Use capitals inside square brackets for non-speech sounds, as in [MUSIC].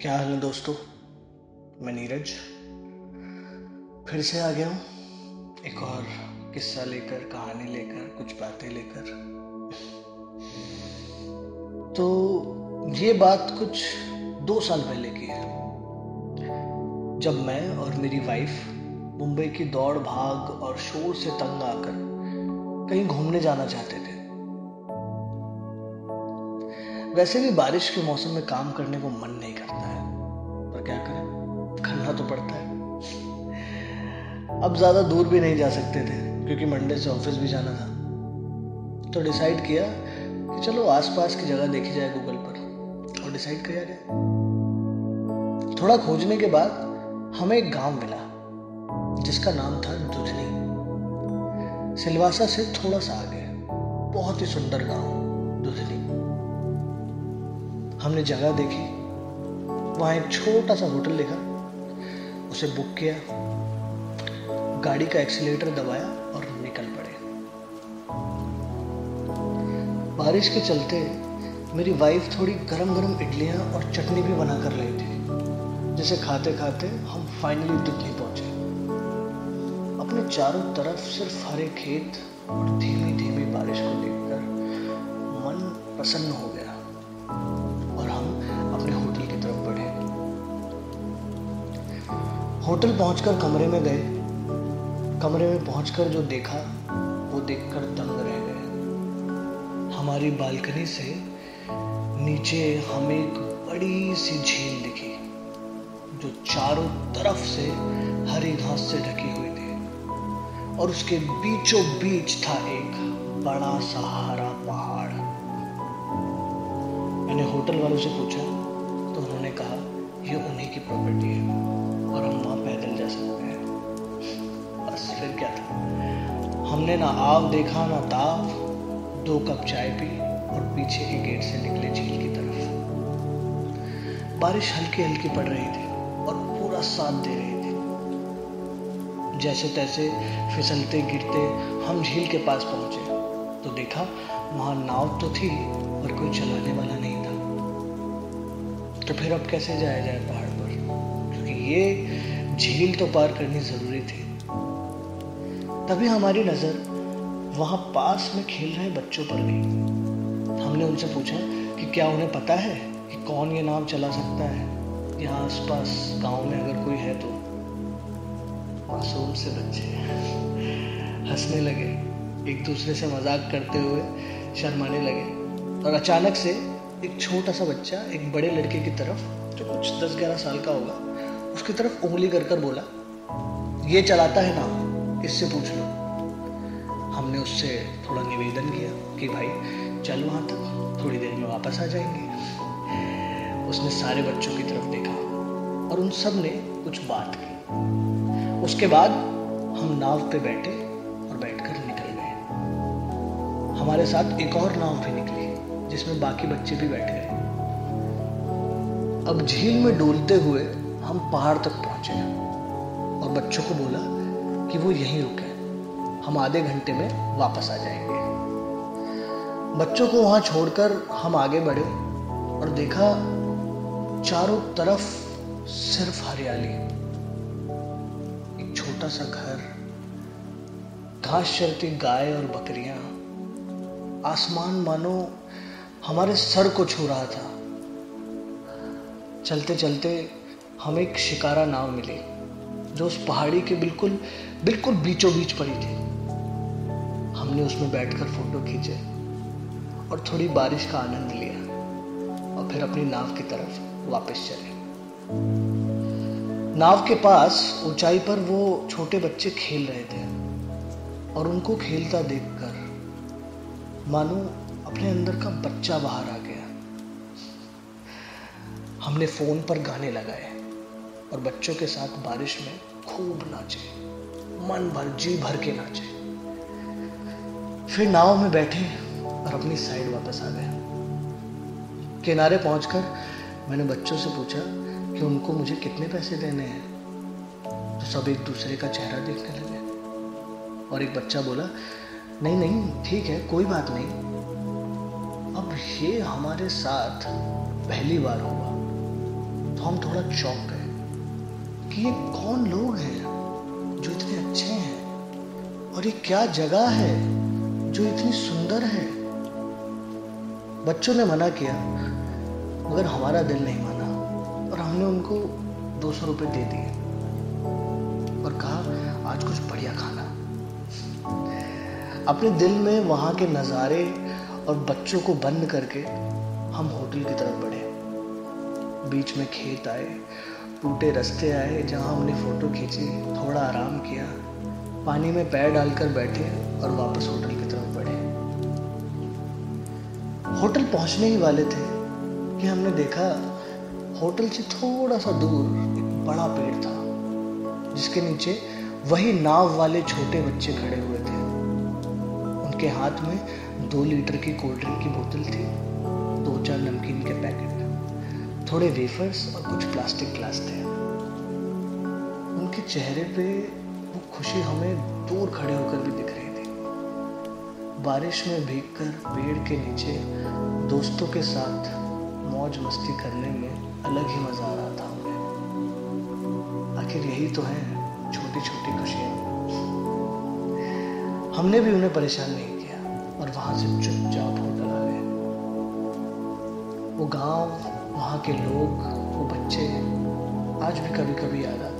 क्या हाल है दोस्तों? मैं नीरज। फिर से आ गया हूँ। एक और किस्सा लेकर, कहानी लेकर, कुछ बातें लेकर। तो ये बात कुछ दो साल पहले की है। जब मैं और मेरी वाइफ मुंबई की दौड़, भाग और शोर से तंग आकर कहीं घूमने जाना चाहते थे। वैसे भी बारिश के मौसम में काम करने को मन नहीं करता है। पर क्या करें? करना तो पड़ता है। अब ज़्यादा दूर भी नहीं जा सकते थे, क्योंकि मंडे से ऑफ़िस भी जाना था। तो डिसाइड किया कि चलो आसपास की जगह देखी जाए गूगल पर, और डिसाइड किया गया। थोड़ा खोजने के बाद हमें एक गाँव मिला, जिसका नाम था दुधनी। सिलवासा से थोड़ा सा आगे, बहुत ही सुंदर गाँव, दुधनी। हमने जगह देखी। वहाँ एक छोटा सा होटल देखा। उसे बुक किया। गाड़ी का एक्सीटर दबाया और निकल पड़े। बारिश के चलते मेरी वाइफ थोड़ी गरम गरम इडलियाँ और चटनी भी बना कर रही थी, जिसे खाते खाते हम फाइनली दुधनी पहुँचे। अपने चारों तरफ़ सिर्फ़ हरे खेत और धीमी धीमी बारिश को देखकर मन प्रसन्न हो गया। होटल पहुंचकर कमरे में गए। कमरे में पहुंचकर जो देखा, वो देखकर दंग रह गए। हमारी बालकनी से नीचे हमें एक बड़ी सी झील दिखी, जो चारों तरफ़ से हरी घास से ढकी हुई थी। और उसके बीचों बीच था एक बड़ा सहारा पहाड़। मैंने होटल वालों से पूछा तो उन्होंने कहा यह उन्हीं की प्रॉपर्टी है। और हम वहाँ पैदल जा सकते हैं। बस फिर क्या था? हमने ना आव देखा, ना ताव, दो कप चाय पी और पीछे के गेट से निकले झील की तरफ़। बारिश हल्की हल्की पड़ रही थी और पूरा साथ दे रही थी। जैसे तैसे फिसलते, गिरते हम झील के पास पहुँचे। तो देखा, वहाँ नाव तो थी, पर कोई चलाने वाला नहीं था। तो फिर अब कैसे जाया जाए पहाड़ ये झील तो पार करनी ज़रूरी थी। तभी हमारी नज़र वहाँ पास में खेल रहे बच्चों पर गई। हमने उनसे पूछा कि क्या उन्हें पता है कि कौन ये नाव चला सकता है? यहाँ आसपास गाँव में अगर कोई है तो। मासूम से बच्चे [LAUGHS] हंसने लगे। एक दूसरे से मज़ाक करते हुए शर्माने लगे। और अचानक से एक छोटा सा बच्चा एक बड़े लड़के की तरफ़, जो कुछ दस ग्यारह साल का होगा उसकी तरफ़ उंगली कर कर बोला, ये चलाता है ना, इससे पूछ लो। हमने उससे थोड़ा निवेदन किया कि भाई, चल वहाँ तक, थोड़ी देर में वापस आ जाएँगे। उसने सारे बच्चों की तरफ़ देखा और उन सबने कुछ बात की। उसके बाद हम नाव पे बैठे और बैठकर निकल गए। हमारे साथ एक और नाव भी निकली, जिसमें बाकी बच्चे भी बैठ। अब झील में डोलते हुए हम पहाड़ तक पहुँचे और बच्चों को बोला कि वो यहीं रुके। हम आधे घंटे में वापस आ जाएँगे। बच्चों को वहाँ छोड़कर हम आगे बढ़े और देखा चारों तरफ़ सिर्फ़ हरियाली। एक छोटा सा घर, घास चरती गाय और बकरियाँ। आसमान मानो हमारे सर को छू रहा था। चलते चलते हमें एक शिकारा नाव मिली, जो उस पहाड़ी के बिल्कुल बिल्कुल बीचों बीच पड़ी थी। हमने उसमें बैठकर फ़ोटो खींचे और थोड़ी बारिश का आनंद लिया और फिर अपनी नाव की तरफ़ वापस चले। नाव के पास ऊंचाई पर वो छोटे बच्चे खेल रहे थे और उनको खेलता देखकर मानो अपने अंदर का बच्चा बाहर आ गया। हमने फ़ोन पर गाने लगाए। और बच्चों के साथ बारिश में खूब नाचे, मन भर, जी भर के नाचे। फिर नाव में बैठे और अपनी साइड वापस आ गए। किनारे पहुंचकर मैंने बच्चों से पूछा कि उनको मुझे कितने पैसे देने हैं। तो सब एक दूसरे का चेहरा देखने लगे और एक बच्चा बोला, नहीं नहीं, ठीक है, कोई बात नहीं। अब ये हमारे साथ पहली बार हुआ तो हम थोड़ा चौंक गए। कि ये कौन लोग हैं जो इतने अच्छे हैं? और ये क्या जगह है जो इतनी सुंदर है? बच्चों ने मना किया, मगर हमारा दिल नहीं माना, और हमने उनको दो सौ रुपये दे दिए। और कहा, आज कुछ बढ़िया खाना। अपने दिल में वहाँ के नज़ारे और बच्चों को बंद करके हम होटल की तरफ़ बढ़े। बीच में खेत आए टूटे रास्ते आए जहाँ हमने फ़ोटो खींची, थोड़ा आराम किया। पानी में पैर डालकर बैठे और वापस होटल की तरफ़ बढ़े। होटल पहुँचने ही वाले थे कि हमने देखा होटल से थोड़ा सा दूर एक बड़ा पेड़ था, जिसके नीचे वही नाव वाले छोटे बच्चे खड़े हुए थे। उनके हाथ में दो लीटर की कोल्ड ड्रिंक की बोतल थी, दो चार नमकीन के पैकेट। थोड़े वेफर्स और कुछ प्लास्टिक ग्लास थे। उनके चेहरे पे वो खुशी हमें दूर खड़े होकर भी दिख रही थी। बारिश में भीगकर पेड़ के नीचे दोस्तों के साथ मौज मस्ती करने में अलग ही मज़ा आ रहा था हमें। आखिर यही तो है छोटी छोटी खुशियाँ। हमने भी उन्हें परेशान नहीं किया और वहाँ से चुपचाप होटल आ गए। वो गाँव वहाँ के लोग वो बच्चे आज भी कभी कभी याद आते